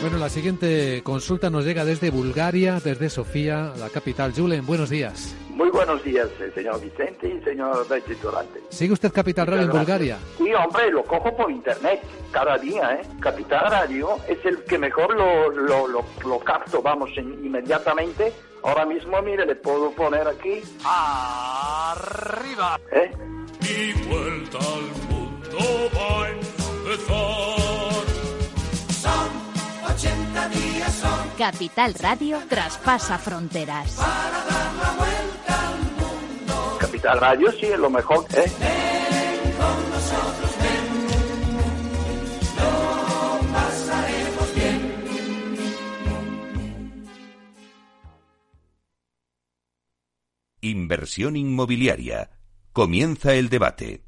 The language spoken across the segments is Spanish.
Bueno, la siguiente consulta nos llega desde Bulgaria, desde Sofía, la capital. Julen, buenos días. Muy buenos días, eh, señor Vicente y señor Durante. ¿Sigue usted Capital Radio en Bulgaria? Sí, hombre, lo cojo por internet cada día, ¿eh? Capital Radio es el que mejor lo, lo, lo, capto, vamos, inmediatamente. Ahora mismo, mire, le puedo poner aquí. ¡Arriba! ¿Eh? Y vuelta al mundo va a empezar. Capital Radio traspasa fronteras. Para dar la vuelta Capital Radio sí es lo mejor, ¿eh? Ven con nosotros, ven. Lo pasaremos bien. Inversión inmobiliaria. Comienza el debate.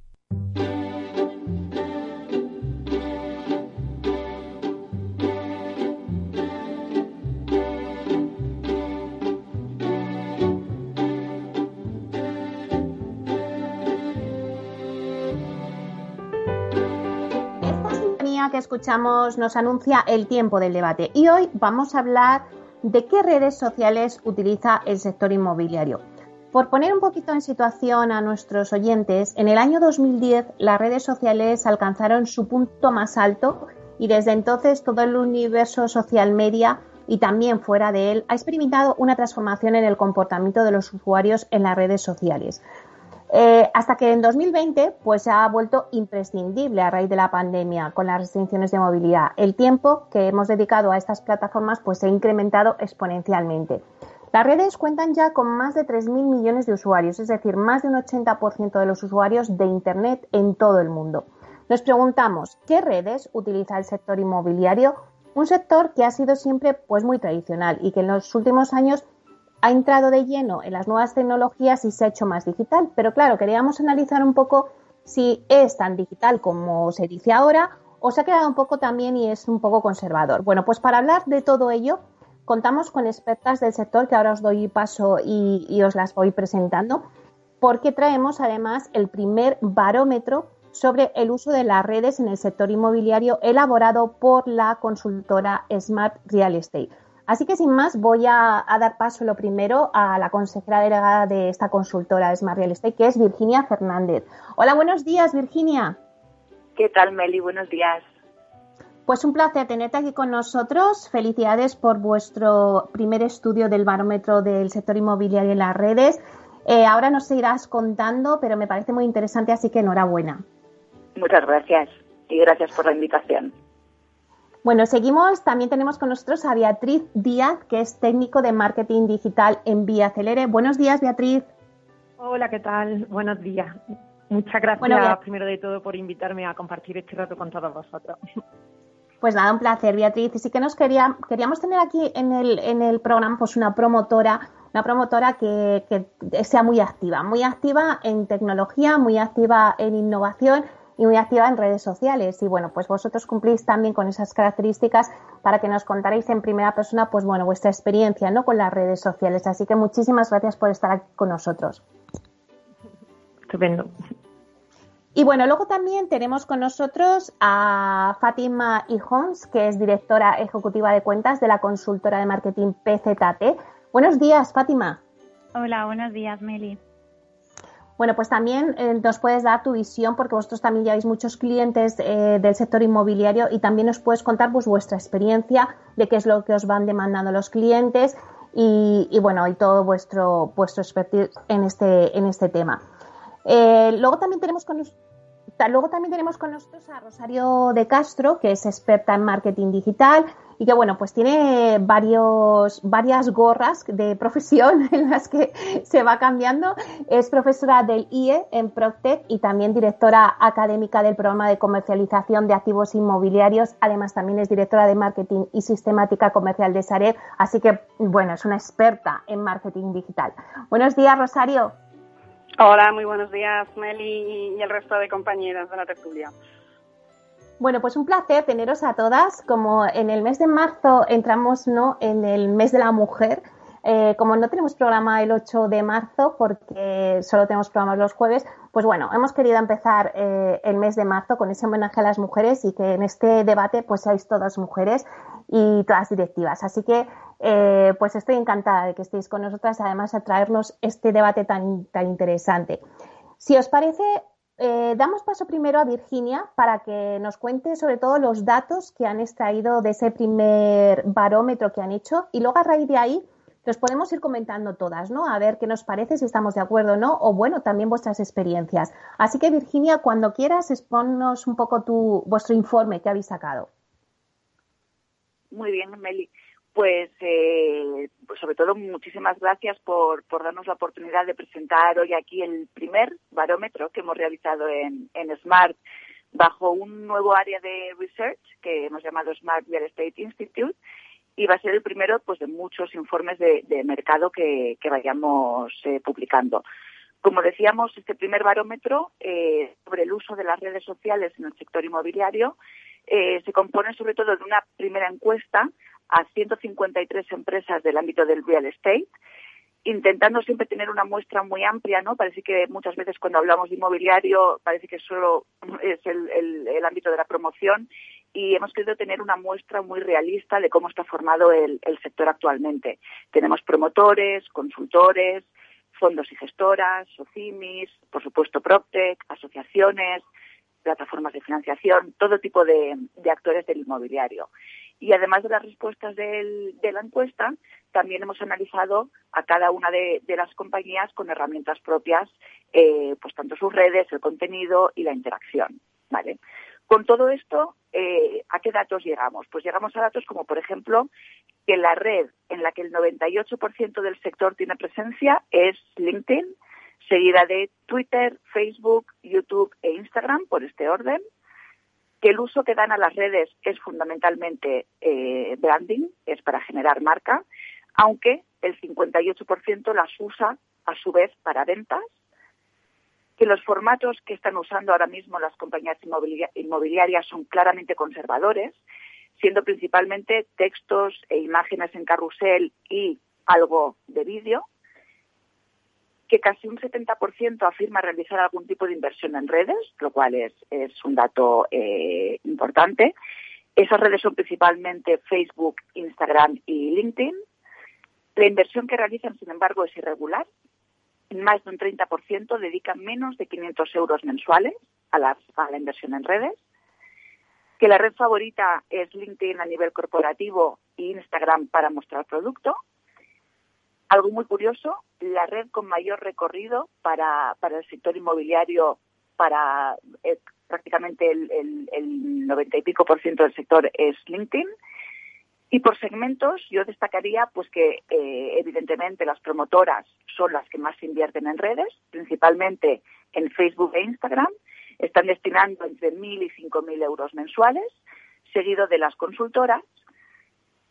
Escuchamos nos anuncia el tiempo del debate y hoy vamos a hablar de qué redes sociales utiliza el sector inmobiliario. Por poner un poquito en situación a nuestros oyentes, en el año 2010 las redes sociales alcanzaron su punto más alto y desde entonces todo el universo social media y también fuera de él ha experimentado una transformación en el comportamiento de los usuarios en las redes sociales. Eh, hasta que en 2020 pues se ha vuelto imprescindible a raíz de la pandemia con las restricciones de movilidad. El tiempo que hemos dedicado a estas plataformas pues se ha incrementado exponencialmente. Las redes cuentan ya con más de 3.000 millones de usuarios, es decir, más de un 80% de los usuarios de Internet en todo el mundo. Nos preguntamos, ¿qué redes utiliza el sector inmobiliario? Un sector que ha sido siempre pues muy tradicional y que en los últimos años ha entrado de lleno en las nuevas tecnologías y se ha hecho más digital. Pero claro, queríamos analizar un poco si es tan digital como se dice ahora o se ha quedado un poco también y es un poco conservador. Bueno, pues para hablar de todo ello, contamos con expertas del sector que ahora os doy paso y, y os las voy presentando, porque traemos además el primer barómetro sobre el uso de las redes en el sector inmobiliario elaborado por la consultora Smart Real Estate. Así que sin más voy a, dar paso lo primero a la consejera delegada de esta consultora Smart Real Estate, que es Virginia Fernández. Hola, buenos días, Virginia. ¿Qué tal, Meli? Buenos días. Pues un placer tenerte aquí con nosotros. Felicidades por vuestro primer estudio del barómetro del sector inmobiliario en las redes. Eh, ahora nos irás contando, pero me parece muy interesante, así que enhorabuena. Muchas gracias y gracias por la invitación. Bueno, seguimos. También tenemos con nosotros a Beatriz Díaz, que es técnico de marketing digital en Vía Celere. Buenos días, Beatriz. Hola, ¿qué tal? Buenos días. Muchas gracias, primero de todo, por invitarme a compartir este rato con todos vosotros. Pues nada, un placer, Beatriz. Y sí que nos quería, queríamos tener aquí en el, en el programa pues una promotora, una promotora que, que sea muy activa, muy activa en tecnología, muy activa en innovación y muy activa en redes sociales. Y bueno, pues vosotros cumplís también con esas características para que nos contaréis en primera persona, pues bueno, vuestra experiencia, ¿no? Con las redes sociales. Así que muchísimas gracias por estar aquí con nosotros. Estupendo. Y bueno, luego también tenemos con nosotros a Fátima Ijons, que es directora ejecutiva de cuentas de la consultora de marketing PZT. Buenos días, Fátima. Hola, buenos días, Meli. Bueno, pues también eh, nos puedes dar tu visión porque vosotros también lleváis muchos clientes eh, del sector inmobiliario y también nos puedes contar pues vuestra experiencia de qué es lo que os van demandando los clientes y, bueno, y todo vuestro, vuestro expertise en este, en este tema. Eh, luego también tenemos con Luego también tenemos con nosotros a Rosario de Castro, que es experta en marketing digital y que bueno, pues tiene varios, varias gorras de profesión en las que se va cambiando. Es profesora del IE en Proctec y también directora académica del programa de comercialización de activos inmobiliarios. Además, también es directora de marketing y sistemática comercial de Sareb. Así que, bueno, es una experta en marketing digital. Buenos días, Rosario. Hola, muy buenos días, Meli y el resto de compañeras de la tertulia. Bueno, pues un placer teneros a todas. Como en el mes de marzo entramos ¿no? en el mes de la mujer, eh, como no tenemos programa el 8 de marzo, porque solo tenemos programas los jueves, pues bueno, hemos querido empezar eh, el mes de marzo con ese homenaje a las mujeres y que en este debate pues seáis todas mujeres y todas directivas. Así que, eh, pues estoy encantada de que estéis con nosotras, además a traernos este debate tan, tan interesante. Si os parece, eh, damos paso primero a Virginia para que nos cuente sobre todo los datos que han extraído de ese primer barómetro que han hecho y luego a raíz de ahí los podemos ir comentando todas, ¿no? A ver qué nos parece, si estamos de acuerdo o no, o bueno, también vuestras experiencias. Así que Virginia, cuando quieras, exponnos un poco tu, vuestro informe que habéis sacado. Muy bien, Meli. Pues, eh, pues sobre todo muchísimas gracias por, por darnos la oportunidad de presentar hoy aquí el primer barómetro que hemos realizado en, en Smart bajo un nuevo área de research que hemos llamado Smart Real Estate Institute y va a ser el primero pues de muchos informes de, mercado que, que vayamos eh, publicando. Como decíamos, este primer barómetro eh, sobre el uso de las redes sociales en el sector inmobiliario eh, se compone sobre todo de una primera encuesta a 153 empresas del ámbito del real estate, intentando siempre tener una muestra muy amplia, ¿no? Parece que muchas veces cuando hablamos de inmobiliario parece que solo es el, el, ámbito de la promoción y hemos querido tener una muestra muy realista de cómo está formado el, el sector actualmente. Tenemos promotores, consultores, fondos y gestoras, SOCIMIS, por supuesto PropTech, asociaciones, plataformas de financiación, todo tipo de, de actores del inmobiliario. Y además de las respuestas de la encuesta, también hemos analizado a cada una de, de las compañías con herramientas propias, eh, pues tanto sus redes, el contenido y la interacción. ¿vale? Con todo esto, eh, ¿a qué datos llegamos? Pues llegamos a datos como, por ejemplo, que la red en la que el 98% del sector tiene presencia es LinkedIn, seguida de Twitter, Facebook, YouTube e Instagram, por este orden que el uso que dan a las redes es fundamentalmente eh, branding, es para generar marca, aunque el 58% las usa a su vez para ventas, que los formatos que están usando ahora mismo las compañías inmobiliarias son claramente conservadores, siendo principalmente textos e imágenes en carrusel y algo de vídeo, que casi un 70% afirma realizar algún tipo de inversión en redes, lo cual es, un dato eh, importante. Esas redes son principalmente Facebook, Instagram y LinkedIn. La inversión que realizan, sin embargo, es irregular. Más de un 30% dedican menos de 500 euros mensuales a la, a la inversión en redes. Que la red favorita es LinkedIn a nivel corporativo e Instagram para mostrar producto algo muy curioso, la red con mayor recorrido para, para el sector inmobiliario, para eh, prácticamente el, el, el 90 y pico por ciento del sector es LinkedIn. Y por segmentos, yo destacaría pues que eh, evidentemente las promotoras son las que más invierten en redes, principalmente en Facebook e Instagram. Están destinando entre 1.000 y 5.000 euros mensuales, seguido de las consultoras,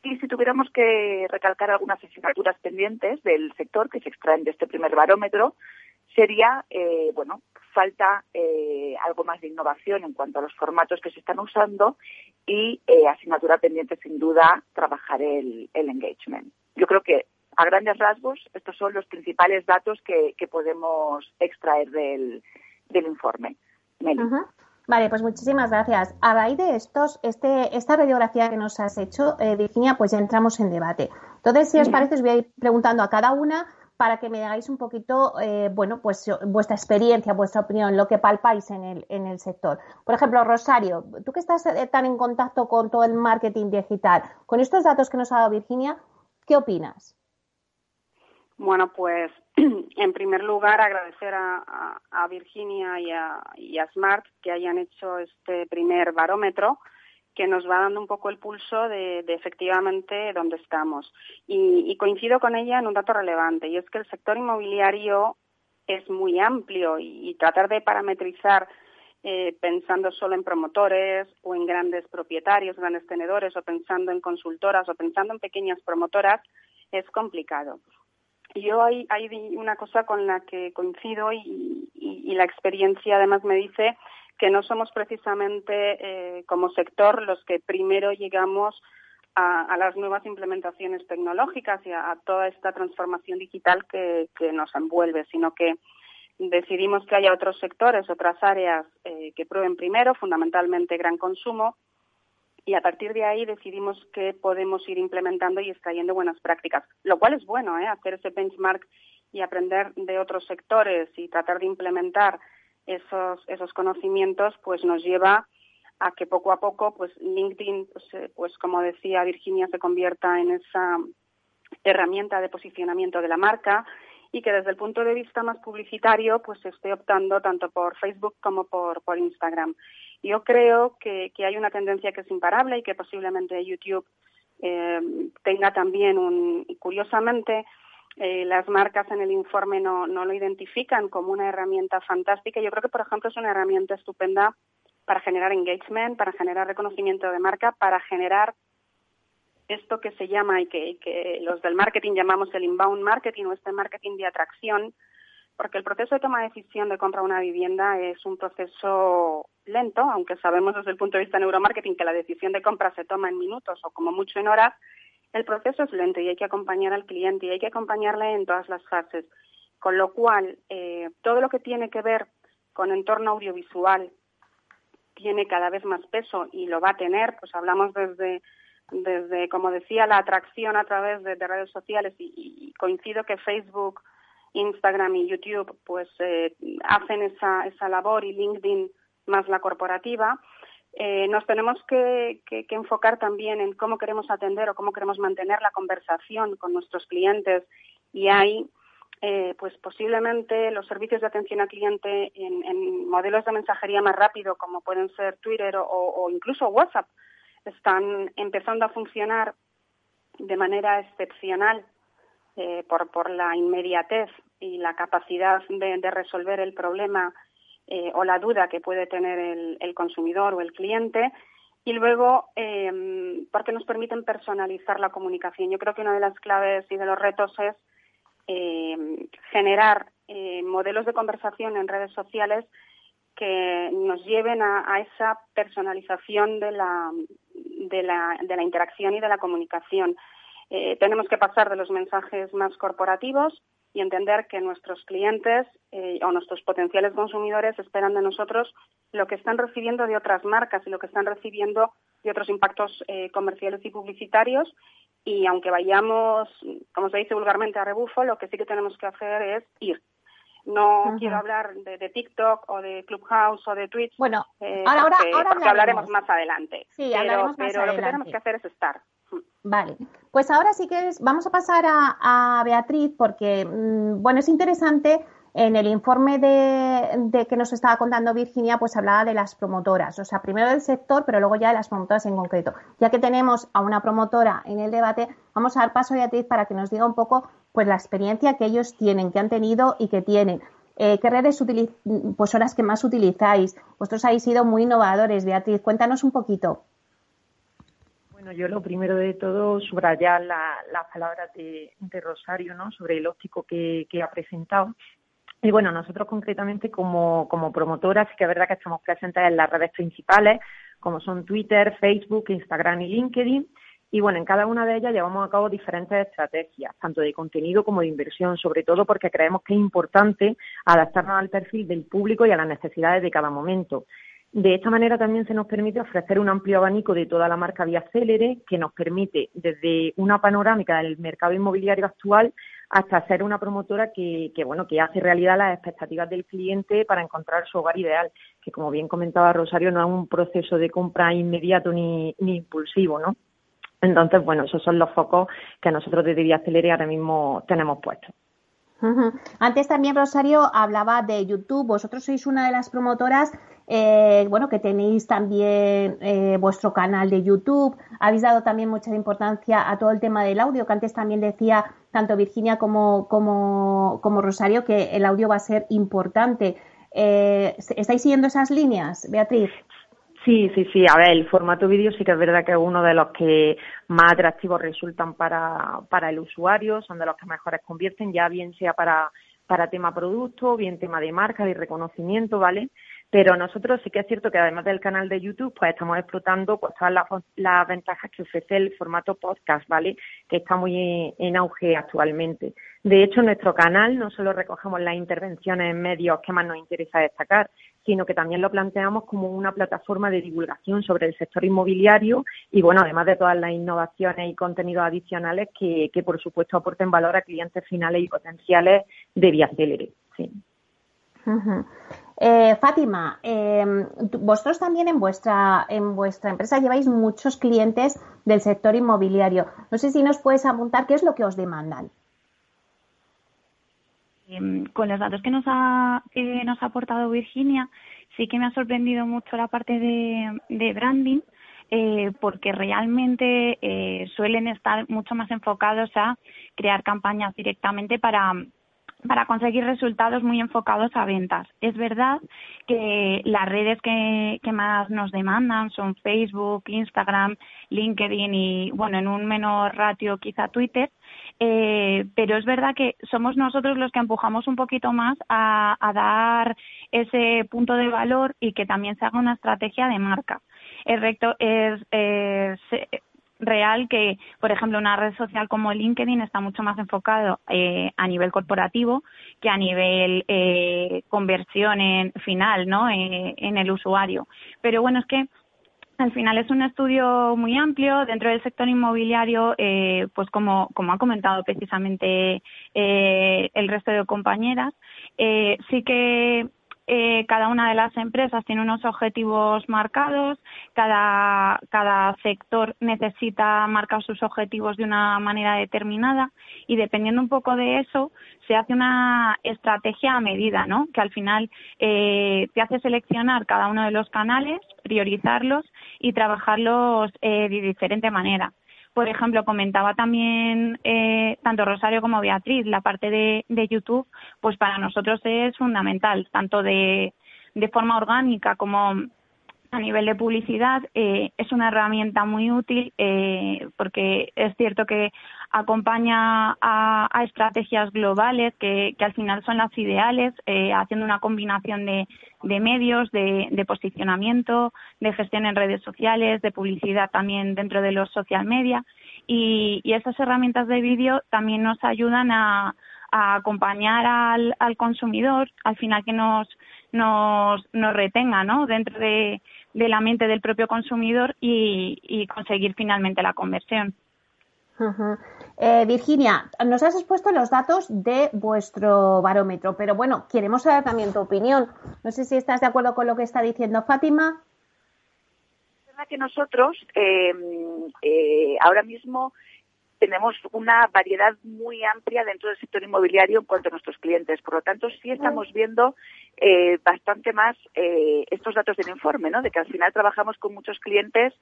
y si tuviéramos que recalcar algunas asignaturas pendientes del sector que se extraen de este primer barómetro, sería, eh, bueno, falta eh, algo más de innovación en cuanto a los formatos que se están usando y eh, asignatura pendiente, sin duda, trabajar el, el, engagement. Yo creo que, a grandes rasgos, estos son los principales datos que, que podemos extraer del, informe. Meli. Vale, pues muchísimas gracias. A raíz de estos, este, esta radiografía que nos has hecho, eh, Virginia, pues ya entramos en debate. Entonces, si os parece, os voy a ir preguntando a cada una para que me hagáis un poquito, eh, bueno, pues vuestra experiencia, vuestra opinión, lo que palpáis en el, en el sector. Por ejemplo, Rosario, tú que estás eh, tan en contacto con todo el marketing digital, con estos datos que nos ha dado Virginia, ¿qué opinas? Bueno, pues en primer lugar agradecer a, Virginia y a, y a, Smart que hayan hecho este primer barómetro que nos va dando un poco el pulso de, efectivamente dónde estamos. Y, coincido con ella en un dato relevante, y es que el sector inmobiliario es muy amplio y, y tratar de parametrizar eh, pensando solo en promotores o en grandes propietarios, grandes tenedores, o pensando en consultoras o pensando en pequeñas promotoras, es complicado. Yo hay, hay una cosa con la que coincido y, y, la experiencia además me dice que no somos precisamente eh, como sector los que primero llegamos a, las nuevas implementaciones tecnológicas y a, a toda esta transformación digital que, que, nos envuelve, sino que decidimos que haya otros sectores, otras áreas eh, que prueben primero, fundamentalmente gran consumo, y a partir de ahí decidimos que podemos ir implementando y extrayendo buenas prácticas, lo cual es bueno, ¿eh? hacer ese benchmark y aprender de otros sectores y tratar de implementar esos, esos conocimientos, pues nos lleva a que poco a poco, pues LinkedIn, pues, eh, pues como decía Virginia, se convierta en esa herramienta de posicionamiento de la marca y que desde el punto de vista más publicitario, pues esté optando tanto por Facebook como por, por Instagram. Yo creo que, hay una tendencia que es imparable y que posiblemente YouTube eh, tenga también un, curiosamente, eh, las marcas en el informe no, lo identifican como una herramienta fantástica. Yo creo que, por ejemplo, es una herramienta estupenda para generar engagement, para generar reconocimiento de marca, para generar esto que se llama y que, los del marketing llamamos el inbound marketing o este marketing de atracción, porque el proceso de toma de decisión de compra de una vivienda es un proceso lento, aunque sabemos desde el punto de vista de neuromarketing que la decisión de compra se toma en minutos o como mucho en horas, el proceso es lento y hay que acompañar al cliente y hay que acompañarle en todas las fases. Con lo cual, eh, todo lo que tiene que ver con entorno audiovisual tiene cada vez más peso y lo va a tener, pues hablamos desde, desde como decía, la atracción a través de, de redes sociales y, coincido que Facebook, Instagram y YouTube pues eh, hacen esa, esa labor y LinkedIn más la corporativa. Eh, nos tenemos que, enfocar también en cómo queremos atender o cómo queremos mantener la conversación con nuestros clientes. Y ahí eh, pues posiblemente los servicios de atención al cliente en, modelos de mensajería más rápido como pueden ser Twitter o incluso WhatsApp están empezando a funcionar de manera excepcional eh, por, por la inmediatez y la capacidad de, resolver el problema eh, o la duda que puede tener el, consumidor o el cliente y luego eh, porque nos permiten personalizar la comunicación. Yo creo que una de las claves y de los retos es eh, generar modelos de conversación en redes sociales que nos lleven a, esa personalización de, la, de la interacción y de la comunicación. Eh, tenemos que pasar de los mensajes más corporativos y entender que nuestros clientes eh, o nuestros potenciales consumidores esperan de nosotros lo que están recibiendo de otras marcas y lo que están recibiendo de otros impactos eh, comerciales y publicitarios. Y aunque vayamos, como se dice vulgarmente, a rebufo, lo que sí que tenemos que hacer es ir. No quiero hablar de, de, TikTok o de Clubhouse o de Twitch. Bueno, eh, ahora, porque, ahora, porque hablaremos más adelante. Sí, pero, hablaremos más pero adelante. lo que tenemos que hacer es estar. Vale, pues ahora sí que vamos a pasar a, Beatriz porque, mmm, bueno, es interesante. En el informe de, de, que nos estaba contando Virginia, pues hablaba de las promotoras, o sea, primero del sector, pero luego ya de las promotoras en concreto. Ya que tenemos a una promotora en el debate, vamos a dar paso a Beatriz para que nos diga un poco, pues, la experiencia que ellos tienen, que han tenido y que tienen. Eh, ¿Qué redes pues, son las que más utilizáis? Vosotros habéis sido muy innovadores, Beatriz. Cuéntanos un poquito. Bueno, yo lo primero de todo subrayar la, las palabras de, Rosario, ¿no? Sobre el óptico que, que, ha presentado. Y bueno, nosotros concretamente como, como promotoras, sí que es verdad que estamos presentes en las redes principales, como son Twitter, Facebook, Instagram y LinkedIn. Y bueno, en cada una de ellas llevamos a cabo diferentes estrategias, tanto de contenido como de inversión, sobre todo porque creemos que es importante adaptarnos al perfil del público y a las necesidades de cada momento. De esta manera también se nos permite ofrecer un amplio abanico de toda la marca vía Célere, que nos permite desde una panorámica del mercado inmobiliario actual hasta ser una promotora que, que, bueno que hace realidad las expectativas del cliente para encontrar su hogar ideal, que como bien comentaba Rosario no es un proceso de compra inmediato ni, ni impulsivo, ¿no? Entonces, bueno, esos son los focos que nosotros desde Vía Célere ahora mismo tenemos puestos. Antes también Rosario hablaba de YouTube. Vosotros sois una de las promotoras, eh, bueno, que tenéis también eh, vuestro canal de YouTube. Habéis dado también mucha importancia a todo el tema del audio, que antes también decía tanto Virginia como, como, como Rosario que el audio va a ser importante. Eh, ¿Estáis siguiendo esas líneas, Beatriz? Sí, sí, sí. A ver, el formato vídeo sí que es verdad que es uno de los que más atractivos resultan para, para el usuario, son de los que mejores convierten, ya bien sea para, para tema producto, bien tema de marca, de reconocimiento, ¿vale? Pero nosotros sí que es cierto que además del canal de YouTube, pues estamos explotando pues todas las, las ventajas que ofrece el formato podcast, ¿vale? Que está muy en auge actualmente. De hecho, en nuestro canal no solo recogemos las intervenciones en medios que más nos interesa destacar, sino que también lo planteamos como una plataforma de divulgación sobre el sector inmobiliario y, bueno, además de todas las innovaciones y contenidos adicionales que, por supuesto, aporten valor a clientes finales y potenciales de Vía Célere. Sí. Eh, Fátima, tú- vosotros también en vuestra, en vuestra empresa lleváis muchos clientes del sector inmobiliario. No sé si nos puedes apuntar qué es lo que os demandan. Em, con los datos que nos ha que nos ha aportado Virginia, sí que me ha sorprendido mucho la parte de, de branding, eh, porque realmente eh, suelen estar mucho más enfocados a crear campañas directamente para para conseguir resultados muy enfocados a ventas. Es verdad que las redes que, que más nos demandan son Facebook, Instagram, LinkedIn y, bueno, en un menor ratio quizá Twitter, eh, pero es verdad que somos nosotros los que empujamos un poquito más a, dar ese punto de valor y que también se haga una estrategia de marca. Es, recto, es, es real que, por ejemplo, una red social como LinkedIn está mucho más enfocado eh, a nivel corporativo que a nivel eh, conversión en final, ¿no? Eh, en el usuario. Pero bueno, es que al final es un estudio muy amplio dentro del sector inmobiliario, eh, pues como, como ha comentado precisamente eh, el resto de compañeras, eh, sí que eh, cada una de las empresas tiene unos objetivos marcados, cada, cada sector necesita marcar sus objetivos de una manera determinada y dependiendo un poco de eso se hace una estrategia a medida, ¿no? Que al final eh, te hace seleccionar cada uno de los canales, priorizarlos y trabajarlos eh, de diferente manera por ejemplo, comentaba también eh, tanto Rosario como Beatriz, la parte de, de, YouTube, pues para nosotros es fundamental, tanto de, de forma orgánica como a nivel de publicidad. Eh, es una herramienta muy útil eh, porque es cierto que acompaña a, a estrategias globales que, que, al final son las ideales, eh, haciendo una combinación de, de medios, de, de, posicionamiento, de gestión en redes sociales, de publicidad también dentro de los social media. Y, y esas herramientas de vídeo también nos ayudan a, a acompañar al, al, consumidor, al final que nos, nos, nos retenga ¿no? dentro de, de la mente del propio consumidor y, y conseguir finalmente la conversión. Uh -huh. eh, Virginia, nos has expuesto los datos de vuestro barómetro, pero bueno, queremos saber también tu opinión. No sé si estás de acuerdo con lo que está diciendo Fátima. Es verdad que nosotros eh, eh, ahora mismo tenemos una variedad muy amplia dentro del sector inmobiliario en cuanto a nuestros clientes. Por lo tanto, sí estamos viendo eh, bastante más eh, estos datos del informe, ¿no? De que al final trabajamos con muchos clientes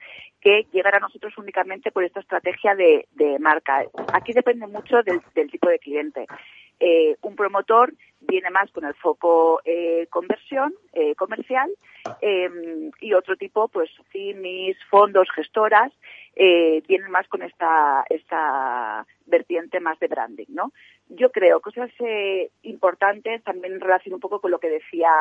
que llegan a nosotros únicamente por esta estrategia de, de marca. Aquí depende mucho del, del tipo de cliente. Eh, un promotor viene más con el foco eh, conversión eh, comercial y otro tipo, pues CIMIS, fondos, gestoras, vienen más con esta, esta vertiente más de branding, ¿no? Yo creo cosas importantes también en un poco con lo que decía,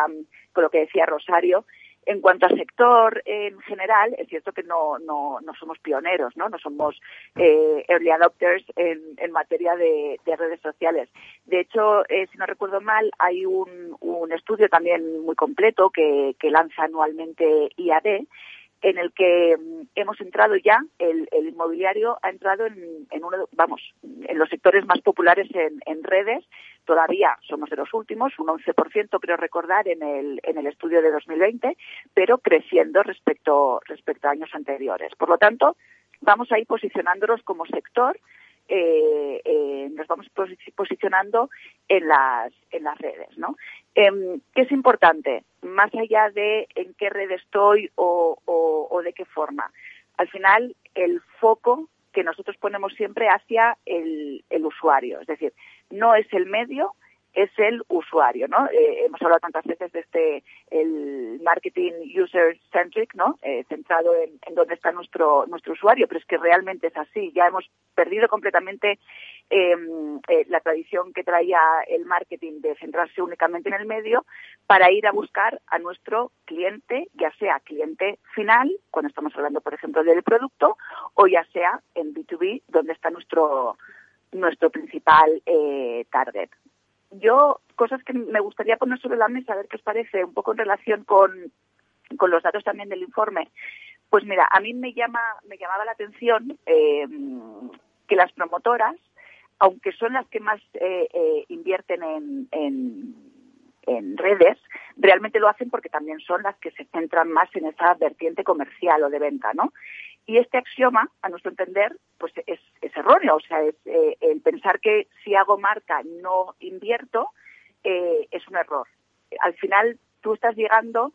con lo que decía Rosario, en cuanto al sector en general, es cierto que no, no, no somos pioneros, no, no somos eh, early adopters en, en materia de, de, redes sociales. De hecho, eh, si no recuerdo mal, hay un, un estudio también muy completo que, que lanza anualmente IAD en el que hemos entrado ya, el, el inmobiliario ha entrado en, en, uno, vamos, en los sectores más populares en, en, redes. Todavía somos de los últimos, un 11% creo recordar en el, en el estudio de 2020, pero creciendo respecto, respecto a años anteriores. Por lo tanto, vamos a ir posicionándonos como sector eh, eh, nos vamos posicionando en las en las redes, ¿no? Eh, ¿Qué es importante? Más allá de en qué red estoy o, o, o de qué forma. Al final, el foco que nosotros ponemos siempre hacia el, el usuario, es decir, no es el medio, es el usuario, ¿no? Eh, hemos hablado tantas veces de este el marketing user centric, ¿no? Eh, centrado en, en, dónde está nuestro nuestro usuario, pero es que realmente es así. Ya hemos perdido completamente eh, la tradición que traía el marketing de centrarse únicamente en el medio para ir a buscar a nuestro cliente, ya sea cliente final, cuando estamos hablando, por ejemplo, del producto, o ya sea en B2B, donde está nuestro nuestro principal target yo, cosas que me gustaría poner sobre la mesa, a ver qué os parece, un poco en relación con, con los datos también del informe. Pues mira, a mí me llama, me llamaba la atención eh, que las promotoras, aunque son las que más eh, eh, invierten en, en, en redes, realmente lo hacen porque también son las que se centran más en esa vertiente comercial o de venta, ¿no? Y este axioma, a nuestro entender, pues es, erróneo. O sea, es, eh, el pensar que si hago marca no invierto eh, es un error. Al final, tú estás llegando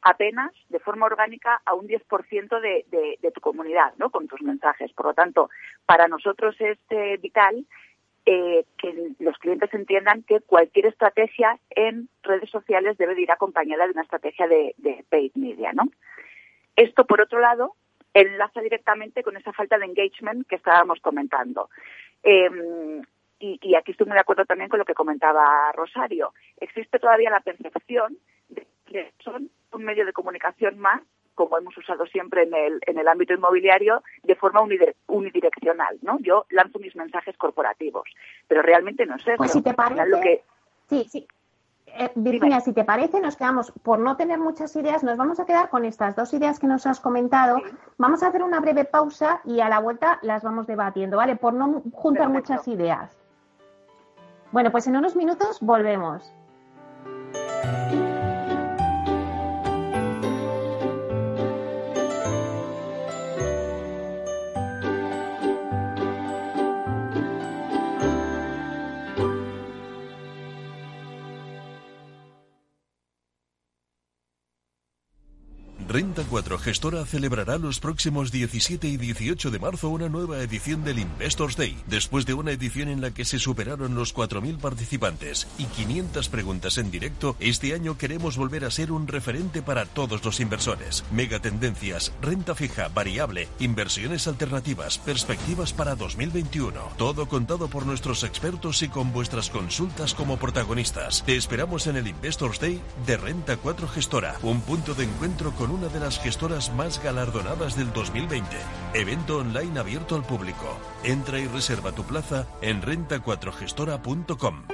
apenas de forma orgánica a un 10% de, de, de tu comunidad, ¿no? Con tus mensajes. Por lo tanto, para nosotros es eh, vital eh, que los clientes entiendan que cualquier estrategia en redes sociales debe de ir acompañada de una estrategia de, de paid media, ¿no? Esto, por otro lado, enlaza directamente con esa falta de engagement que estábamos comentando. Eh, y, y, aquí estoy muy de acuerdo también con lo que comentaba Rosario. Existe todavía la percepción de que son un medio de comunicación más, como hemos usado siempre en el, en el ámbito inmobiliario, de forma unidireccional. ¿no? Yo lanzo mis mensajes corporativos, pero realmente no sé. Pues si te parece, lo que... sí, sí. Eh, Virginia, si te parece, nos quedamos, por no tener muchas ideas, nos vamos a quedar con estas dos ideas que nos has comentado. Vamos a hacer una breve pausa y a la vuelta las vamos debatiendo, ¿vale? Por no juntar Perfecto. muchas ideas. Bueno, pues en unos minutos volvemos. Renta 4 Gestora celebrará los próximos 17 y 18 de marzo una nueva edición del Investors Day, después de una edición en la que se superaron los 4.000 participantes y 500 preguntas en directo. Este año queremos volver a ser un referente para todos los inversores. Megatendencias, renta fija, variable, inversiones alternativas, perspectivas para 2021. Todo contado por nuestros expertos y con vuestras consultas como protagonistas. Te esperamos en el Investors Day de Renta 4 Gestora, un punto de encuentro con una de las gestoras más galardonadas del 2020. Evento online abierto al público. Entra y reserva tu plaza en renta4gestora.com.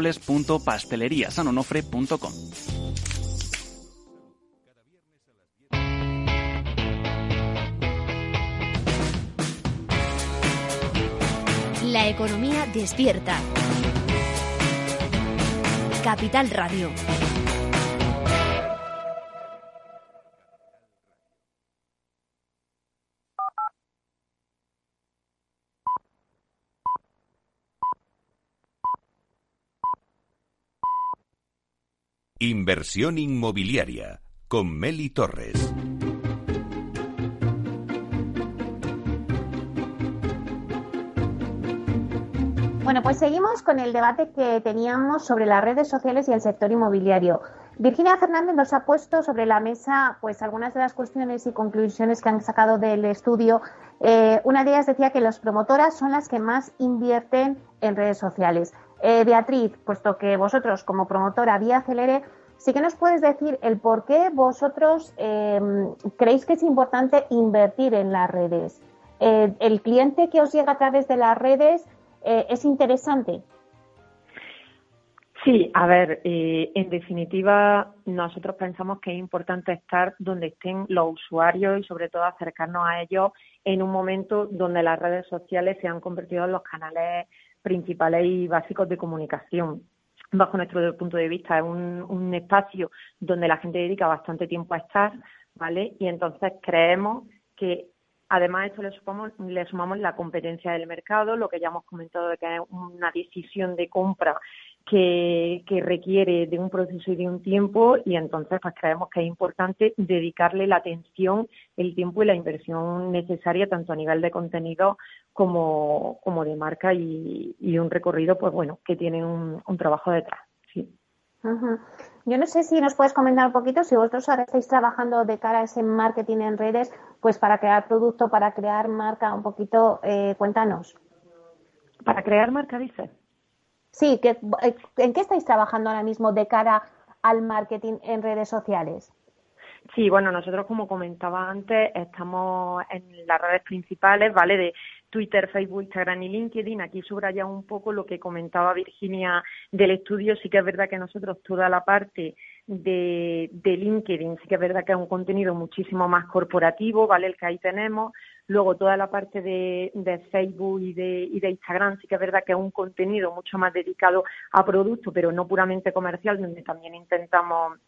www.pasteleriasanonofre.com. La economía despierta. Capital Radio. Inversión inmobiliaria con Meli Torres. Bueno, pues seguimos con el debate que teníamos sobre las redes sociales y el sector inmobiliario. Virginia Fernández nos ha puesto sobre la mesa pues algunas de las cuestiones y conclusiones que han sacado del estudio. Eh, una de ellas decía que las promotoras son las que más invierten en redes sociales. Eh, Beatriz, puesto que vosotros como promotora Vía Acelere, sí que nos puedes decir el por qué vosotros em, creéis que es importante invertir en las redes. Eh, el cliente que os llega a través de las redes eh, es interesante. Sí, a ver, en definitiva, nosotros pensamos que es importante estar donde estén los usuarios y sobre todo acercarnos a ellos en un momento donde las redes sociales se han convertido en los canales principales y básicos de comunicación. Bajo nuestro punto de vista, es un, un espacio donde la gente dedica bastante tiempo a estar, ¿vale? Y entonces creemos que Además, esto le sumamos, le sumamos la competencia del mercado, lo que ya hemos comentado de que es una decisión de compra que, que, requiere de un proceso y de un tiempo y entonces pues creemos que es importante dedicarle la atención, el tiempo y la inversión necesaria tanto a nivel de contenido como, como de marca y, y un recorrido pues bueno que tiene un, un trabajo detrás. Sí. Yo no sé si nos puedes comentar un poquito si vosotros ahora estáis trabajando de cara a ese marketing en redes, pues para crear producto, para crear marca, un poquito, eh, cuéntanos. Para crear marca, dice. Sí, que, eh, ¿en qué estáis trabajando ahora mismo de cara al marketing en redes sociales? Sí, bueno, nosotros como comentaba antes, estamos en las redes principales, ¿vale? De Twitter, Facebook, Instagram y LinkedIn. Aquí subraya un poco lo que comentaba Virginia del estudio. Sí que es verdad que nosotros toda la parte de, de LinkedIn, sí que es verdad que es un contenido muchísimo más corporativo, ¿vale? El que ahí tenemos. Luego toda la parte de, Facebook y de, y de Instagram, sí que es verdad que es un contenido mucho más dedicado a producto, pero no puramente comercial, donde también intentamos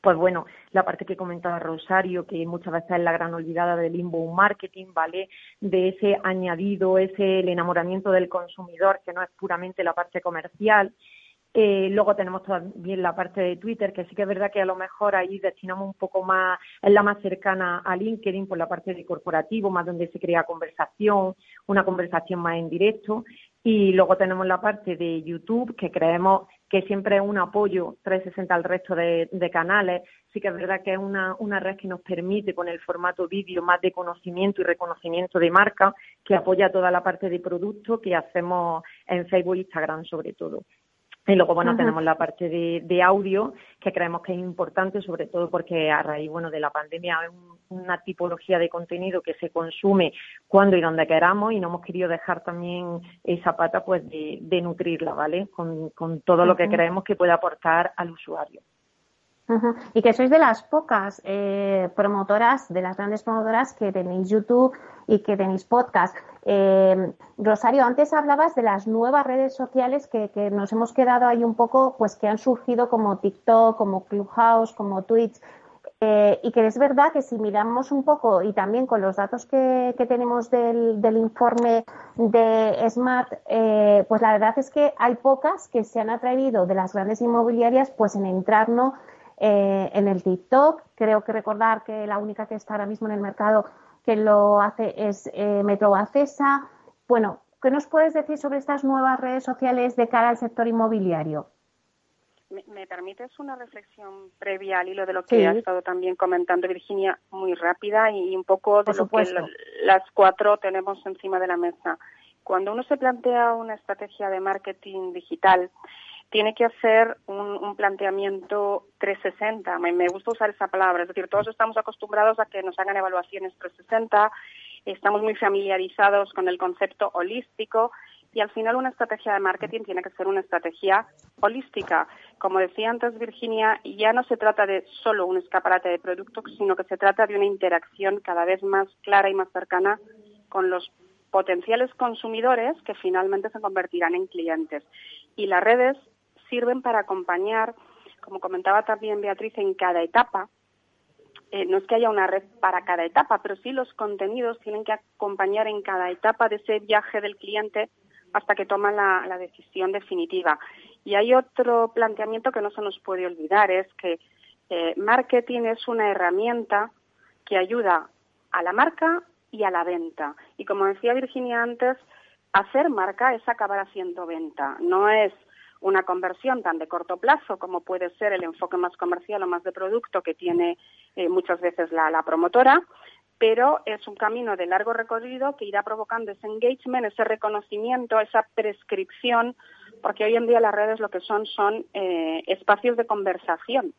pues bueno, la parte que comentaba Rosario, que muchas veces es la gran olvidada del inbound marketing, ¿vale? De ese añadido, ese el enamoramiento del consumidor, que no es puramente la parte comercial. Eh, luego tenemos también la parte de Twitter, que sí que es verdad que a lo mejor ahí destinamos un poco más, es la más cercana a LinkedIn por la parte de corporativo, más donde se crea conversación, una conversación más en directo. Y luego tenemos la parte de YouTube, que creemos que siempre es un apoyo 360 al resto de, canales. Sí que es verdad que es una, una red que nos permite, con el formato vídeo, más de conocimiento y reconocimiento de marca, que apoya toda la parte de producto que hacemos en Facebook e Instagram sobre todo. Y luego, bueno, Ajá. tenemos la parte de, de audio, que creemos que es importante, sobre todo porque a raíz, bueno, de la pandemia es un- una tipología de contenido que se consume cuando y donde queramos y no hemos querido dejar también esa pata, pues, de, de nutrirla, ¿vale? Con, con todo lo que creemos que puede aportar al usuario. Y que sois de las pocas eh, promotoras, de las grandes promotoras que tenéis YouTube y que tenéis podcast. Eh, Rosario, antes hablabas de las nuevas redes sociales que, que nos hemos quedado ahí un poco, pues que han surgido como TikTok, como Clubhouse, como Twitch. Eh, y que es verdad que si miramos un poco y también con los datos que, que tenemos del, del informe de Smart, eh, pues la verdad es que hay pocas que se han atrevido de las grandes inmobiliarias pues en entrarnos eh, en el TikTok. Creo que recordar que la única que está ahora mismo en el mercado que lo hace es eh, Metro Acesa. Bueno, ¿qué nos puedes decir sobre estas nuevas redes sociales de cara al sector inmobiliario? ¿Me, me permites una reflexión previa al hilo de lo que Sí. ha estado también comentando Virginia, muy rápida y un poco de Por lo que supuesto. las cuatro tenemos encima de la mesa? Cuando uno se plantea una estrategia de marketing digital, tiene que hacer un, un planteamiento 360. Me, me gusta usar esa palabra. Es decir, todos estamos acostumbrados a que nos hagan evaluaciones 360, estamos muy familiarizados con el concepto holístico y al final una estrategia de marketing tiene que ser una estrategia holística. Como decía antes Virginia, ya no se trata de solo un escaparate de productos, sino que se trata de una interacción cada vez más clara y más cercana con los potenciales consumidores que finalmente se convertirán en clientes. Y las redes sirven para acompañar, como comentaba también Beatriz, en cada etapa. Eh, no es que haya una red para cada etapa, pero sí los contenidos tienen que acompañar en cada etapa de ese viaje del cliente hasta que toma la, decisión definitiva. Y hay otro planteamiento que no se nos puede olvidar, es que eh, marketing es una herramienta que ayuda a la marca y a la venta. Y como decía Virginia antes, hacer marca es acabar haciendo venta. No es una conversión tan de corto plazo como puede ser el enfoque más comercial o más de producto que tiene eh, muchas veces la, la promotora, pero es un camino de largo recorrido que irá provocando ese engagement, ese reconocimiento, esa prescripción, porque hoy en día las redes lo que son son eh, espacios de conversación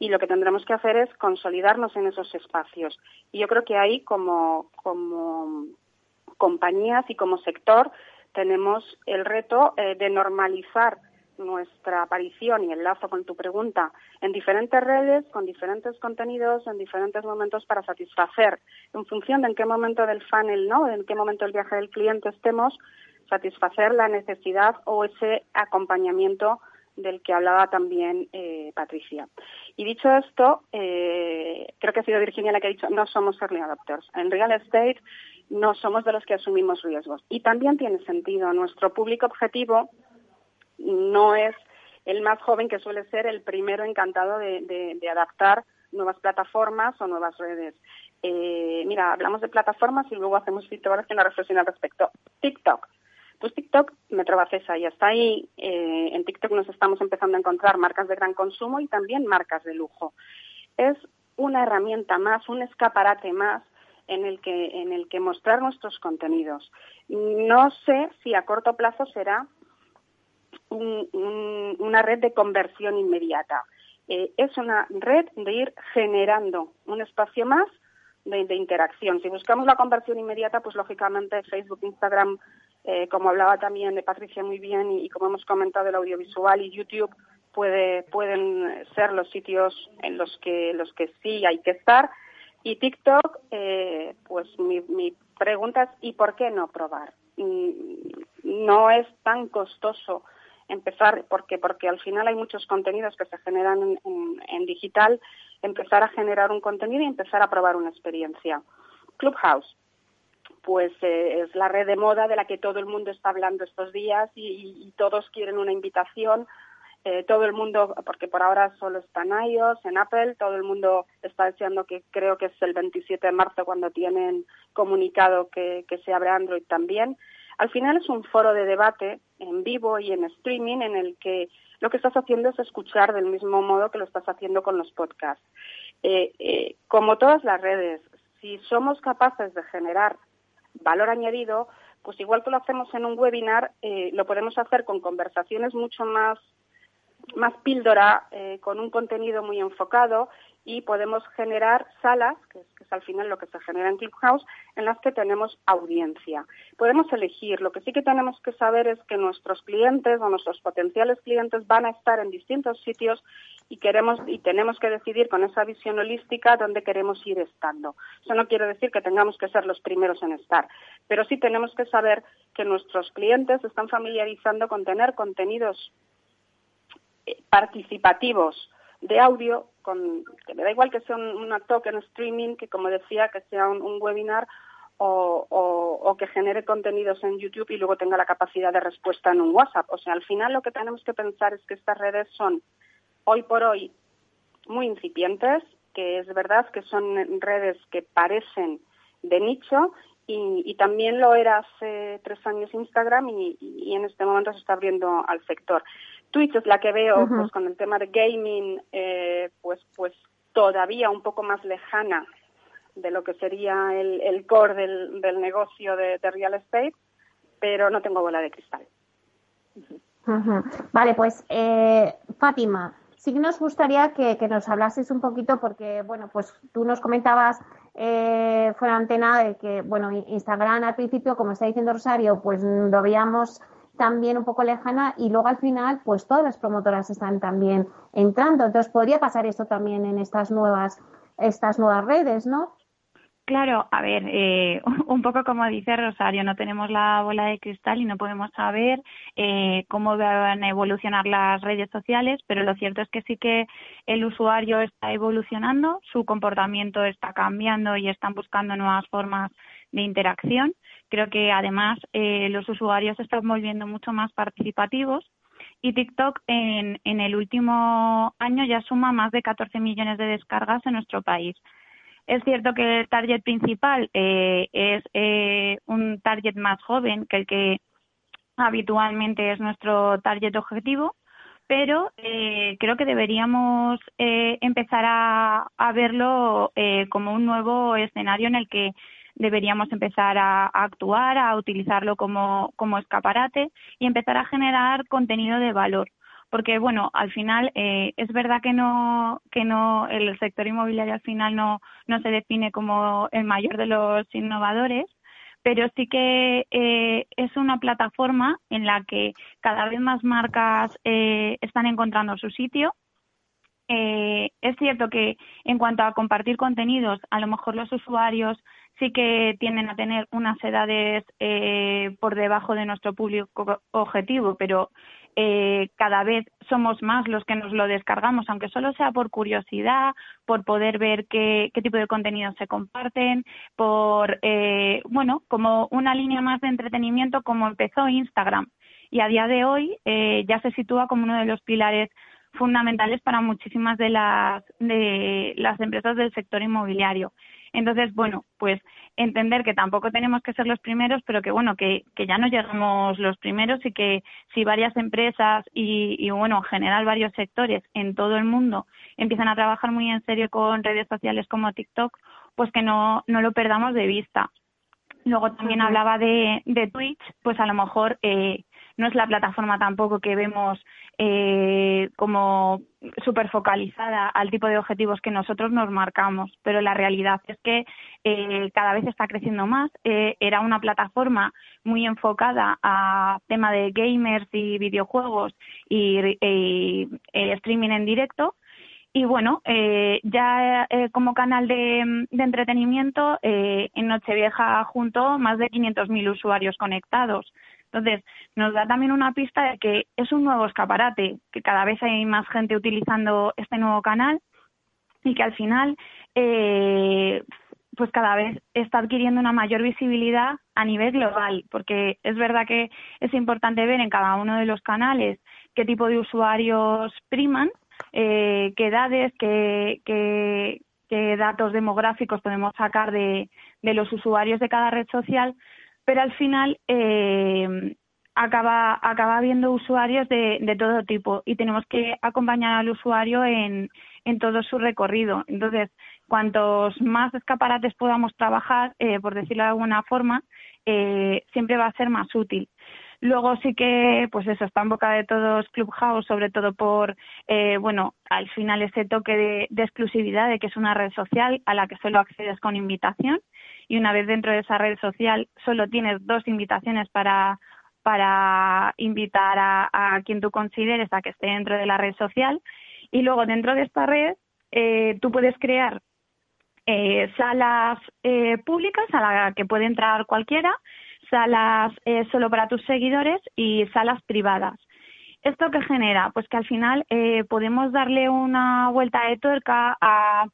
y lo que tendremos que hacer es consolidarnos en esos espacios. Y yo creo que ahí como, como compañías y como sector tenemos el reto eh, de normalizar nuestra aparición y el lazo con tu pregunta en diferentes redes, con diferentes contenidos, en diferentes momentos para satisfacer, en función de en qué momento del funnel, ¿no? En qué momento del viaje del cliente estemos, satisfacer la necesidad o ese acompañamiento del que hablaba también eh, Patricia. Y dicho esto, eh, creo que ha sido Virginia la que ha dicho, no somos early adopters. En real estate no somos de los que asumimos riesgos. Y también tiene sentido. Nuestro público objetivo no es el más joven que suele ser el primero encantado de, adaptar nuevas plataformas o nuevas redes. Eh, mira, hablamos de plataformas y luego hacemos una reflexión al respecto. TikTok. Pues TikTok me trova cesa y hasta ahí eh, en TikTok nos estamos empezando a encontrar marcas de gran consumo y también marcas de lujo. Es una herramienta más, un escaparate más en el que en el que mostrar nuestros contenidos. No sé si a corto plazo será una red de conversión inmediata. Eh, es una red de ir generando un espacio más de, interacción. Si buscamos la conversión inmediata, pues lógicamente Facebook, Instagram, eh, como hablaba también de Patricia muy bien y, como hemos comentado el audiovisual y YouTube puede, pueden ser los sitios en los que los que sí hay que estar. Y TikTok, eh, pues mi, mi pregunta es ¿y por qué no probar? Mm, no es tan costoso empezar, porque, porque al final hay muchos contenidos que se generan en, digital, empezar a generar un contenido y empezar a probar una experiencia. Clubhouse, pues eh, es la red de moda de la que todo el mundo está hablando estos días y, todos quieren una invitación. Eh, todo el mundo, porque por ahora solo está en iOS, en Apple, todo el mundo está deseando que creo que es el 27 de marzo cuando tienen comunicado que se abre Android también. Al final es un foro de debate en vivo y en streaming en el que lo que estás haciendo es escuchar del mismo modo que lo estás haciendo con los podcasts. Eh, eh, como todas las redes, si somos capaces de generar valor añadido, pues igual que lo hacemos en un webinar, eh, lo podemos hacer con conversaciones mucho más más píldora, con un contenido muy enfocado y podemos generar salas, que es, al final lo que se genera en Clubhouse, en las que tenemos audiencia. Podemos elegir. Lo que sí que tenemos que saber es que nuestros clientes o nuestros potenciales clientes van a estar en distintos sitios y queremos y tenemos que decidir con esa visión holística dónde queremos ir estando. Eso no quiere decir que tengamos que ser los primeros en estar, pero sí tenemos que saber que nuestros clientes están familiarizando con tener contenidos eh, participativos de audio, con, que me da igual que sea un, una talk streaming, que como decía, que sea un, webinar o, o, que genere contenidos en YouTube y luego tenga la capacidad de respuesta en un WhatsApp. O sea, al final lo que tenemos que pensar es que estas redes son hoy por hoy muy incipientes, que es verdad que son redes que parecen de nicho y, y, también lo era hace tres años Instagram y, y, en este momento se está abriendo al sector. Twitch es la que veo pues con el tema de gaming eh, pues pues todavía un poco más lejana de lo que sería el, el core del, del negocio de, real estate pero no tengo bola de cristal. Vale pues eh, Fátima sí que nos gustaría que, que, nos hablases un poquito porque bueno pues tú nos comentabas eh, fuera antena de que bueno Instagram al principio como está diciendo Rosario pues lo veíamos también un poco lejana y luego al final pues todas las promotoras están también entrando. Entonces podría pasar esto también en estas nuevas, estas nuevas redes, ¿no? Claro, a ver, eh, un poco como dice Rosario, no tenemos la bola de cristal y no podemos saber eh, cómo van a evolucionar las redes sociales, pero lo cierto es que sí que el usuario está evolucionando, su comportamiento está cambiando y están buscando nuevas formas de interacción. Creo que además eh, los usuarios se están volviendo mucho más participativos y TikTok en, el último año ya suma más de 14 millones de descargas en nuestro país. Es cierto que el target principal eh, es eh, un target más joven que el que habitualmente es nuestro target objetivo, pero eh, creo que deberíamos eh, empezar a, a verlo eh, como un nuevo escenario en el que deberíamos empezar a, actuar, a utilizarlo como, como escaparate y empezar a generar contenido de valor. Porque bueno al final eh, es verdad que no que no el sector inmobiliario al final no no se define como el mayor de los innovadores pero sí que eh, es una plataforma en la que cada vez más marcas eh, están encontrando su sitio. Eh, es cierto que en cuanto a compartir contenidos, a lo mejor los usuarios sí que tienden a tener unas edades eh, por debajo de nuestro público objetivo, pero eh, cada vez somos más los que nos lo descargamos, aunque solo sea por curiosidad, por poder ver qué, tipo de contenidos se comparten, por, eh, bueno, como una línea más de entretenimiento como empezó Instagram. Y a día de hoy eh, ya se sitúa como uno de los pilares fundamentales para muchísimas de las de las empresas del sector inmobiliario. Entonces, bueno, pues entender que tampoco tenemos que ser los primeros, pero que bueno, que, que ya no llegamos los primeros y que si varias empresas y, y bueno, en general varios sectores en todo el mundo empiezan a trabajar muy en serio con redes sociales como TikTok, pues que no, no lo perdamos de vista. Luego también hablaba de, de Twitch, pues a lo mejor eh, no es la plataforma tampoco que vemos eh, como súper focalizada al tipo de objetivos que nosotros nos marcamos, pero la realidad es que eh, cada vez está creciendo más. Eh, era una plataforma muy enfocada a tema de gamers y videojuegos y, eh, streaming en directo. Y bueno, eh, ya eh, como canal de, de entretenimiento, eh, en Nochevieja junto más de 500.000 usuarios conectados. Entonces, nos da también una pista de que es un nuevo escaparate, que cada vez hay más gente utilizando este nuevo canal y que al final, eh, pues cada vez está adquiriendo una mayor visibilidad a nivel global, porque es verdad que es importante ver en cada uno de los canales qué tipo de usuarios priman, eh, qué edades, qué, qué, qué datos demográficos podemos sacar de, de los usuarios de cada red social, pero al final eh, acaba, acaba habiendo usuarios de, de todo tipo y tenemos que acompañar al usuario en, en todo su recorrido. Entonces, cuantos más escaparates podamos trabajar, eh, por decirlo de alguna forma, eh, siempre va a ser más útil. Luego sí que, pues eso, está en boca de todos Clubhouse, sobre todo por, eh, bueno, al final ese toque de, exclusividad de que es una red social a la que solo accedes con invitación. Y una vez dentro de esa red social solo tienes dos invitaciones para, para invitar a, a quien tú consideres a que esté dentro de la red social. Y luego dentro de esta red eh, tú puedes crear eh, salas eh, públicas a la que puede entrar cualquiera, salas eh, solo para tus seguidores y salas privadas. ¿Esto qué genera? Pues que al final eh, podemos darle una vuelta de tuerca a,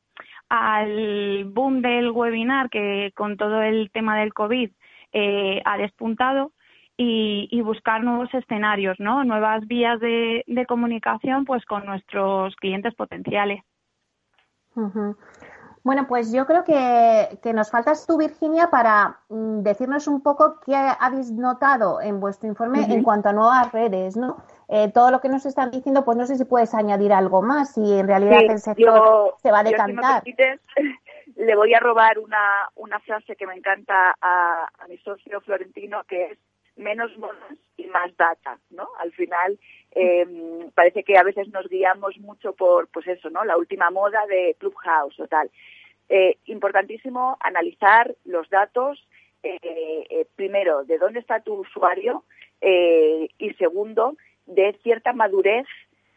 al boom del webinar que con todo el tema del COVID eh, ha despuntado y, buscar nuevos escenarios, ¿no? Nuevas vías de, comunicación pues con nuestros clientes potenciales. Bueno, pues yo creo que, que nos faltas tú, Virginia, para mm, decirnos un poco qué habéis notado en vuestro informe en cuanto a nuevas redes, ¿no? Eh, todo lo que nos están diciendo, pues no sé si puedes añadir algo más, si en realidad Sí, el sector yo- se va a yo, si me decantar. permites, le voy a robar una, una frase que me encanta a, a mi socio Florentino, que es menos modas y más data, ¿no? Al final eh, parece que a veces nos guiamos mucho por, pues eso, ¿no? La última moda de Clubhouse o tal. Eh, importantísimo analizar los datos, eh, eh, primero, de dónde está tu usuario eh, y segundo, de cierta madurez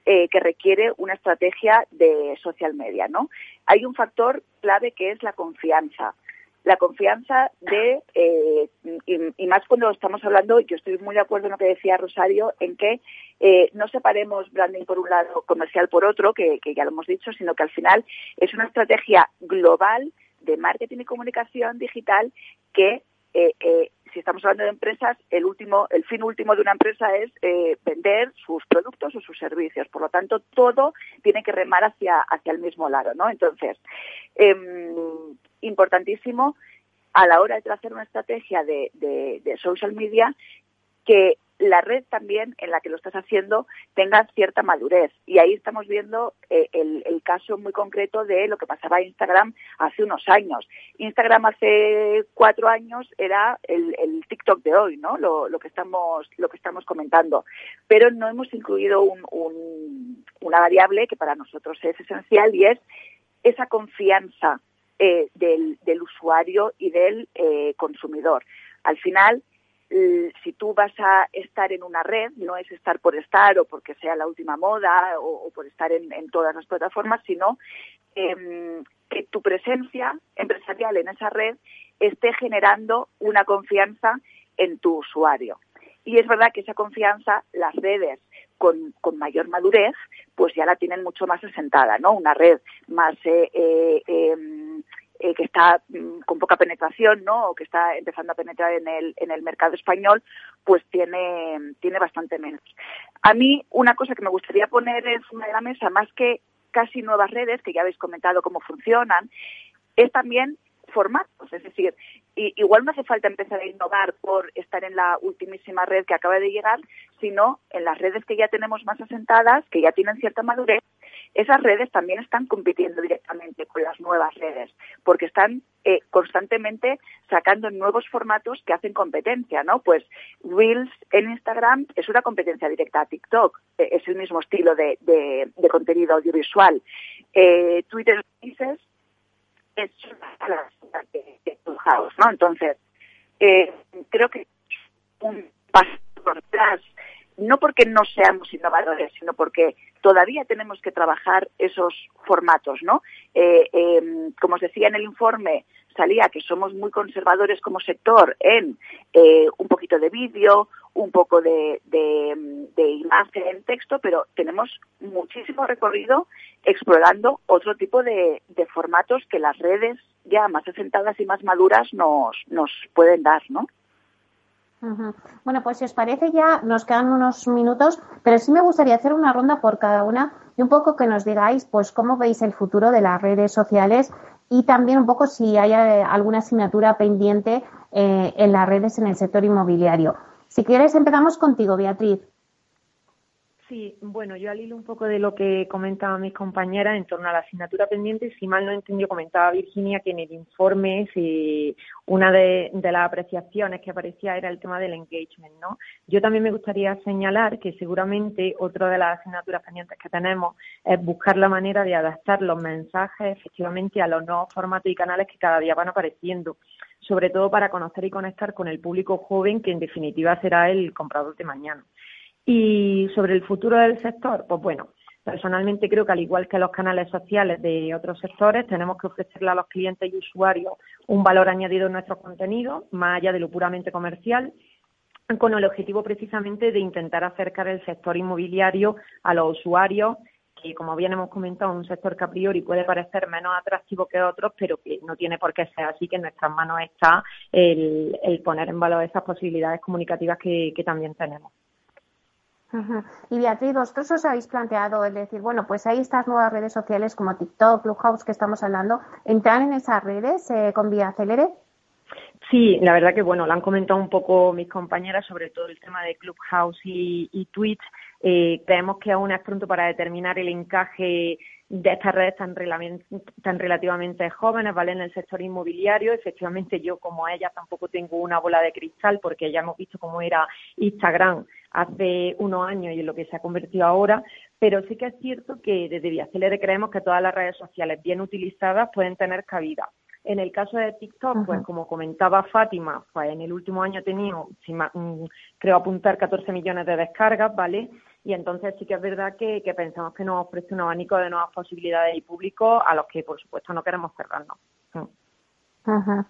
eh, que requiere una estrategia de social media, ¿no? Hay un factor clave que es la confianza. La confianza de, eh, y, y más cuando estamos hablando, yo estoy muy de acuerdo en lo que decía Rosario, en que eh, no separemos branding por un lado, comercial por otro, que, que ya lo hemos dicho, sino que al final es una estrategia global de marketing y comunicación digital que eh, eh, si estamos hablando de empresas, el último, el fin último de una empresa es eh, vender sus productos o sus servicios. Por lo tanto, todo tiene que remar hacia, hacia el mismo lado, ¿no? Entonces, em, importantísimo a la hora de trazar una estrategia de, de, social media que la red también en la que lo estás haciendo tenga cierta madurez. Y ahí estamos viendo eh, el, el, caso muy concreto de lo que pasaba Instagram hace unos años. Instagram hace cuatro años era el, el TikTok de hoy, ¿no? Lo, lo, que estamos lo que estamos comentando. Pero no hemos incluido un, un, una variable que para nosotros es esencial y es esa confianza eh, del, del, usuario y del eh, consumidor. Al final, si tú vas a estar en una red, no es estar por estar o porque sea la última moda o, por estar en, en, todas las plataformas, sino eh, que tu presencia empresarial en esa red esté generando una confianza en tu usuario. Y es verdad que esa confianza, las redes con, con, mayor madurez, pues ya la tienen mucho más asentada, ¿no? Una red más eh, eh, eh, que está mm, con poca penetración, ¿no? O que está empezando a penetrar en el, en el mercado español, pues tiene, tiene bastante menos. A mí, una cosa que me gustaría poner encima de la mesa, más que casi nuevas redes, que ya habéis comentado cómo funcionan, es también formatos, es decir, igual no hace falta empezar a innovar por estar en la ultimísima red que acaba de llegar, sino en las redes que ya tenemos más asentadas, que ya tienen cierta madurez, esas redes también están compitiendo directamente con las nuevas redes, porque están eh, constantemente sacando nuevos formatos que hacen competencia, ¿no? Pues Reels en Instagram es una competencia directa a TikTok, eh, es el mismo estilo de, contenido audiovisual. Eh, Twitter Spaces es una de, de House, ¿no? Entonces, eh, creo que un paso por atrás no porque no seamos innovadores, sino porque todavía tenemos que trabajar esos formatos, ¿no? Eh, eh, como os decía en el informe, salía que somos muy conservadores como sector en eh, un poquito de vídeo, un poco de, de, de, imagen, texto, pero tenemos muchísimo recorrido explorando otro tipo de, de, formatos que las redes ya más asentadas y más maduras nos, nos pueden dar, ¿no? Bueno, pues si os parece ya nos quedan unos minutos, pero sí me gustaría hacer una ronda por cada una y un poco que nos digáis pues cómo veis el futuro de las redes sociales y también un poco si hay eh, alguna asignatura pendiente eh, en las redes en el sector inmobiliario. Si quieres empezamos contigo, Beatriz. Sí, bueno, yo al hilo un poco de lo que comentaban mis compañeras en torno a la asignatura pendiente, si mal no entendió, comentaba Virginia que en el informe si una de, de, las apreciaciones que aparecía era el tema del engagement, ¿no? Yo también me gustaría señalar que seguramente otra de las asignaturas pendientes que tenemos es buscar la manera de adaptar los mensajes efectivamente a los nuevos formatos y canales que cada día van apareciendo sobre todo para conocer y conectar con el público joven que en definitiva será el comprador de mañana. Y sobre el futuro del sector, pues bueno, personalmente creo que al igual que los canales sociales de otros sectores, tenemos que ofrecerle a los clientes y usuarios un valor añadido en nuestros contenidos, más allá de lo puramente comercial, con el objetivo precisamente de intentar acercar el sector inmobiliario a los usuarios, que como bien hemos comentado, un sector que a priori puede parecer menos atractivo que otros, pero que no tiene por qué ser así, que en nuestras manos está el, el poner en valor esas posibilidades comunicativas que, que también tenemos. Y Beatriz, vosotros os habéis planteado el decir, bueno, pues hay estas nuevas redes sociales como TikTok, Clubhouse que estamos hablando, ¿entrar en esas redes eh, con vía Celere? Sí, la verdad que bueno, lo han comentado un poco mis compañeras sobre todo el tema de Clubhouse y, y Twitch. Eh, creemos que aún es pronto para determinar el encaje de estas redes tan, tan relativamente jóvenes, ¿vale? En el sector inmobiliario, efectivamente yo como ella tampoco tengo una bola de cristal porque ya hemos visto cómo era Instagram hace unos años y en lo que se ha convertido ahora, pero sí que es cierto que desde Viacelere creemos que todas las redes sociales bien utilizadas pueden tener cabida. En el caso de TikTok, pues como comentaba Fátima, pues en el último año ha tenido, si ma, mm, creo apuntar 14 millones de descargas, ¿vale? Y entonces sí que es verdad que, que, pensamos que nos ofrece un abanico de nuevas posibilidades y públicos a los que, por supuesto, no queremos cerrarnos. Uh-huh.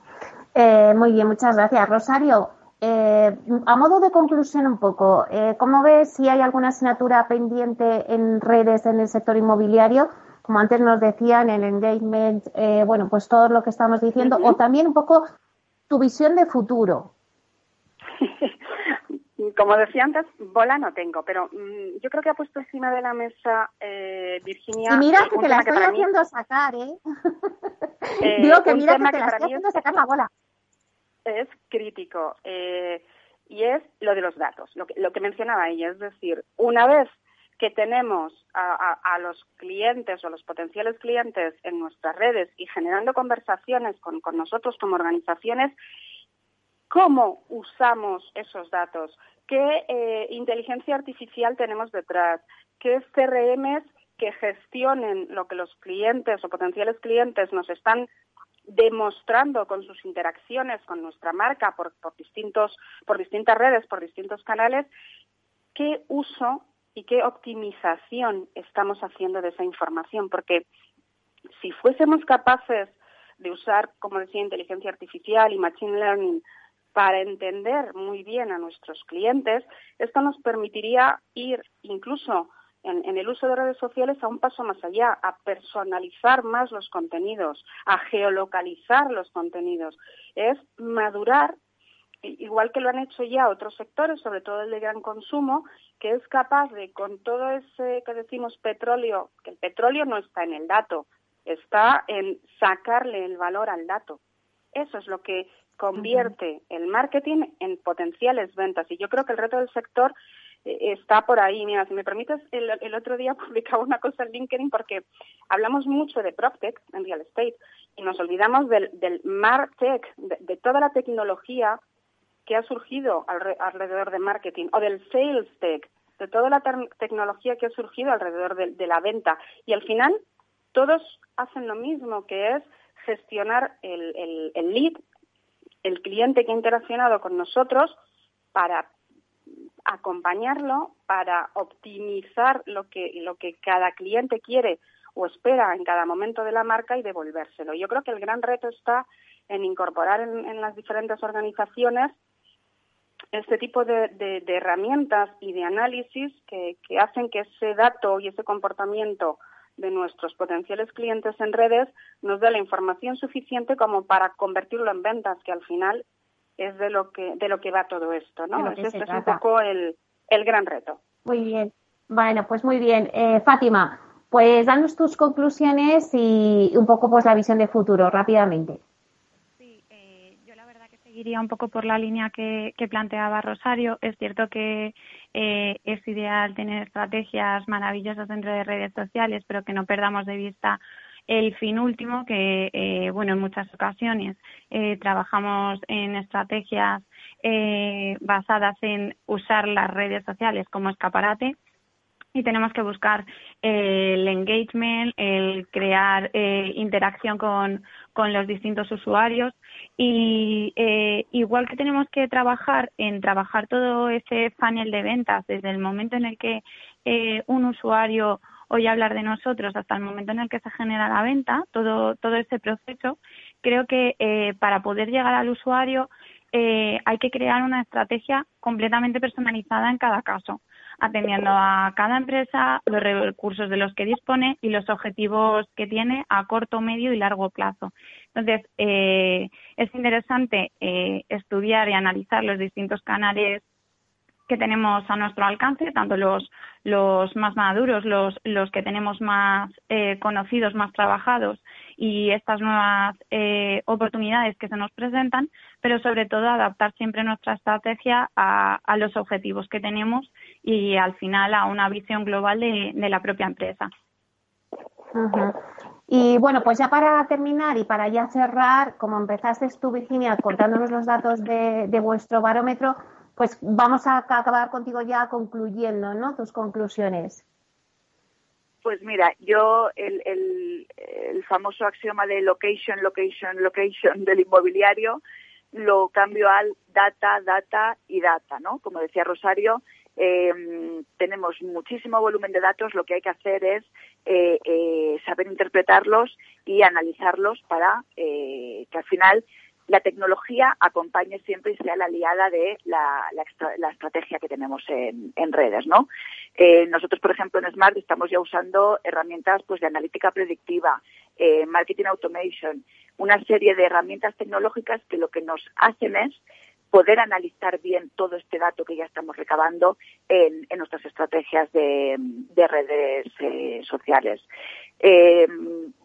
Eh, muy bien, muchas gracias. Rosario, eh, a modo de conclusión un poco, eh, ¿cómo ves si hay alguna asignatura pendiente en redes en el sector inmobiliario? Como antes nos decían, el engagement, eh, bueno, pues todo lo que estamos diciendo, uh -huh. o también un poco tu visión de futuro. Como decía antes, bola no tengo, pero mm, yo creo que ha puesto encima de la mesa eh, Virginia. Y mira que te la que estoy mí- haciendo sacar, ¿eh? eh, Digo que mira que te la estoy es- haciendo sacar la bola. Es crítico eh, y es lo de los datos, lo que, lo que mencionaba ella. Es decir, una vez que tenemos a, a- a los clientes o los potenciales clientes en nuestras redes y generando conversaciones con, con nosotros como organizaciones, ¿cómo usamos esos datos? ¿Qué eh, inteligencia artificial tenemos detrás? ¿Qué CRMs que gestionen lo que los clientes o potenciales clientes nos están demostrando con sus interacciones con nuestra marca por, por distintos por distintas redes por distintos canales qué uso y qué optimización estamos haciendo de esa información. Porque si fuésemos capaces de usar como decía inteligencia artificial y machine learning para entender muy bien a nuestros clientes esto nos permitiría ir incluso en, en el uso de redes sociales a un paso más allá, a personalizar más los contenidos, a geolocalizar los contenidos. Es madurar, igual que lo han hecho ya otros sectores, sobre todo el de gran consumo, que es capaz de, con todo ese que decimos petróleo, que el petróleo no está en el dato, está en sacarle el valor al dato. Eso es lo que convierte el marketing en potenciales ventas. Y yo creo que el reto del sector está por ahí. Mira, si me permites, el, el otro día publicaba una cosa en LinkedIn porque hablamos mucho de PropTech en real estate y nos olvidamos del, del MarTech, de, toda la tecnología que ha surgido alre- alrededor de marketing o del sales tech, de toda la tecnología que ha surgido alrededor de, de la venta. Y al final todos hacen lo mismo, que es gestionar el, el, el lead, el cliente que ha interaccionado con nosotros para acompañarlo para optimizar lo que lo que cada cliente quiere o espera en cada momento de la marca y devolvérselo. Yo creo que el gran reto está en incorporar en, las diferentes organizaciones este tipo de, herramientas y de análisis que hacen que ese dato y ese comportamiento de nuestros potenciales clientes en redes nos dé la información suficiente como para convertirlo en ventas, que al final es de lo que de lo que va todo esto, ¿no? que se es un poco el, el gran reto. Muy bien. Bueno, pues muy bien. Eh, Fátima, pues danos tus conclusiones y un poco pues la visión de futuro rápidamente. seguiría un poco por la línea que, que planteaba Rosario. Es cierto que eh, es ideal tener estrategias maravillosas dentro de redes sociales, pero que no perdamos de vista el fin último, que, eh, bueno, en muchas ocasiones eh, trabajamos en estrategias eh, basadas en usar las redes sociales como escaparate y tenemos que buscar el engagement, el crear eh, interacción con, con los distintos usuarios y eh, igual que tenemos que trabajar en trabajar todo ese funnel de ventas desde el momento en el que eh, un usuario oye hablar de nosotros hasta el momento en el que se genera la venta, todo, todo ese proceso, creo que eh, para poder llegar al usuario eh, hay que crear una estrategia completamente personalizada en cada caso atendiendo a cada empresa, los recursos de los que dispone y los objetivos que tiene a corto, medio y largo plazo. Entonces, eh, es interesante eh, estudiar y analizar los distintos canales que tenemos a nuestro alcance, tanto los, los más maduros, los, los que tenemos más eh, conocidos, más trabajados y estas nuevas eh, oportunidades que se nos presentan, pero sobre todo adaptar siempre nuestra estrategia a, a los objetivos que tenemos y al final a una visión global de, la propia empresa. Y bueno, pues ya para terminar y para ya cerrar, como empezaste tú, Virginia, contándonos los datos de, de vuestro barómetro, pues vamos a acabar contigo ya concluyendo, ¿no? Tus conclusiones. Pues mira, yo el, el, famoso axioma de location, location, location del inmobiliario lo cambio al data, data y data, ¿no? Como decía Rosario, eh, tenemos muchísimo volumen de datos, lo que hay que hacer es eh, eh, saber interpretarlos y analizarlos para eh, que al final la tecnología acompañe siempre y sea la aliada de la, la, estrategia que tenemos en, redes, ¿no? Eh, nosotros, por ejemplo, en Smart estamos ya usando herramientas pues de analítica predictiva, eh, marketing automation, una serie de herramientas tecnológicas que lo que nos hacen es poder analizar bien todo este dato que ya estamos recabando en, en nuestras estrategias de, de redes eh, sociales. Eh,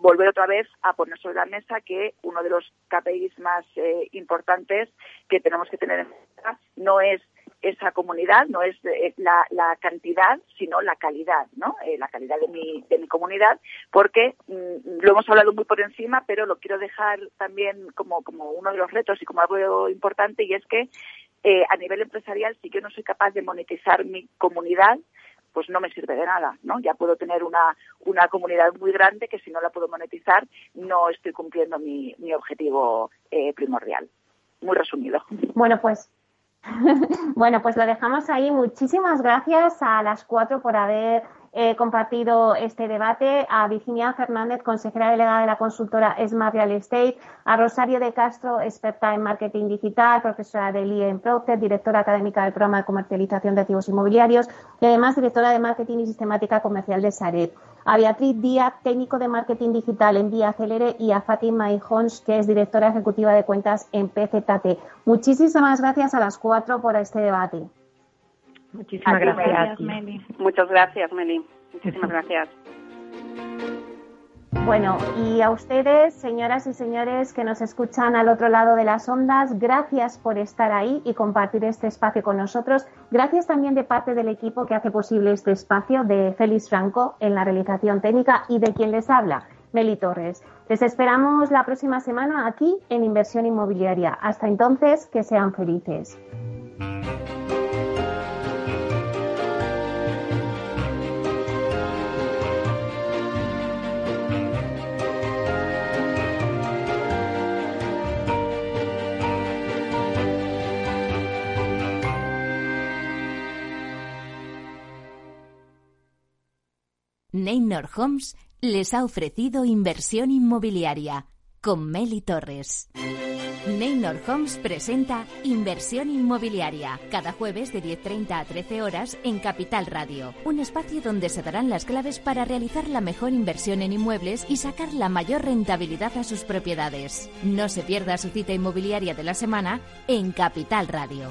volver otra vez a poner sobre la mesa que uno de los KPIs más eh, importantes que tenemos que tener en cuenta no es esa comunidad, no es eh, la, cantidad, sino la calidad, ¿no? Eh, la calidad de mi, de mi comunidad, porque mm, lo hemos hablado muy por encima, pero lo quiero dejar también como, como uno de los retos y como algo importante, y es que eh, a nivel empresarial, si yo no soy capaz de monetizar mi comunidad, pues no me sirve de nada, ¿no? Ya puedo tener una, una comunidad muy grande que si no la puedo monetizar no estoy cumpliendo mi, mi objetivo eh, primordial. Muy resumido. Bueno, pues bueno, pues lo dejamos ahí. Muchísimas gracias a las cuatro por haber eh, compartido este debate, a Virginia Fernández, consejera delegada de la consultora Smart Real Estate, a Rosario de Castro, experta en marketing digital, profesora del IE en Procter, directora académica del programa de comercialización de activos inmobiliarios y además directora de marketing y sistemática comercial de Saret a Beatriz Díaz, técnico de marketing digital en Vía Acelere, y a Fátima Ijons, que es directora ejecutiva de cuentas en PZT. Muchísimas gracias a las cuatro por este debate. Muchísimas gracias, gracias Meli. Muchas gracias, Meli. Muchísimas gracias. Bueno, y a ustedes, señoras y señores que nos escuchan al otro lado de las ondas, gracias por estar ahí y compartir este espacio con nosotros. Gracias también de parte del equipo que hace posible este espacio de Félix Franco en la realización técnica y de quien les habla, Meli Torres. Les esperamos la próxima semana aquí en Inversión Inmobiliaria. Hasta entonces, que sean felices. Neynor Homes les ha ofrecido inversión inmobiliaria con Meli Torres. Neynor Homes presenta Inversión Inmobiliaria cada jueves de 10.30 a 13 horas en Capital Radio, un espacio donde se darán las claves para realizar la mejor inversión en inmuebles y sacar la mayor rentabilidad a sus propiedades. No se pierda su cita inmobiliaria de la semana en Capital Radio.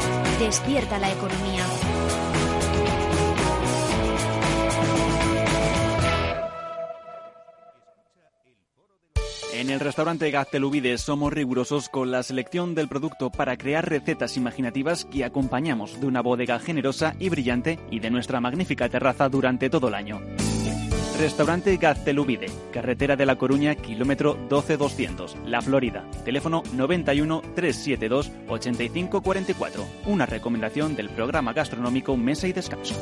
Despierta la economía. En el restaurante Gaztelubides somos rigurosos con la selección del producto para crear recetas imaginativas que acompañamos de una bodega generosa y brillante y de nuestra magnífica terraza durante todo el año. Restaurante Gaztelubide, carretera de La Coruña, kilómetro 12200, La Florida. Teléfono 91 372 8544. Una recomendación del programa gastronómico Mesa y Descanso.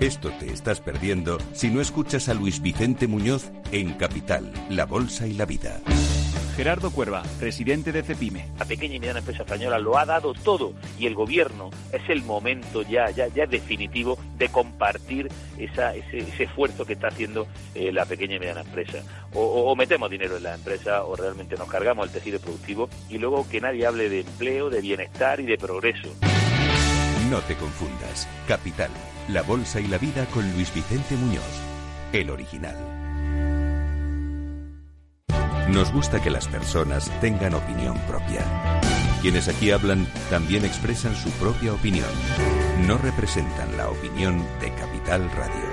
Esto te estás perdiendo si no escuchas a Luis Vicente Muñoz en Capital, La Bolsa y la Vida. Gerardo Cuerva, presidente de Cepime. La pequeña y mediana empresa española lo ha dado todo y el gobierno es el momento ya, ya, ya definitivo de compartir esa, ese, ese esfuerzo que está haciendo eh, la pequeña y mediana empresa. O, o, o, metemos dinero en la empresa o realmente nos cargamos el tejido productivo y luego que nadie hable de empleo, de bienestar y de progreso. No te confundas. Capital, la bolsa y la vida con Luis Vicente Muñoz, el original. Nos gusta que las personas tengan opinión propia. Quienes aquí hablan también expresan su propia opinión. No representan la opinión de Capital Radio.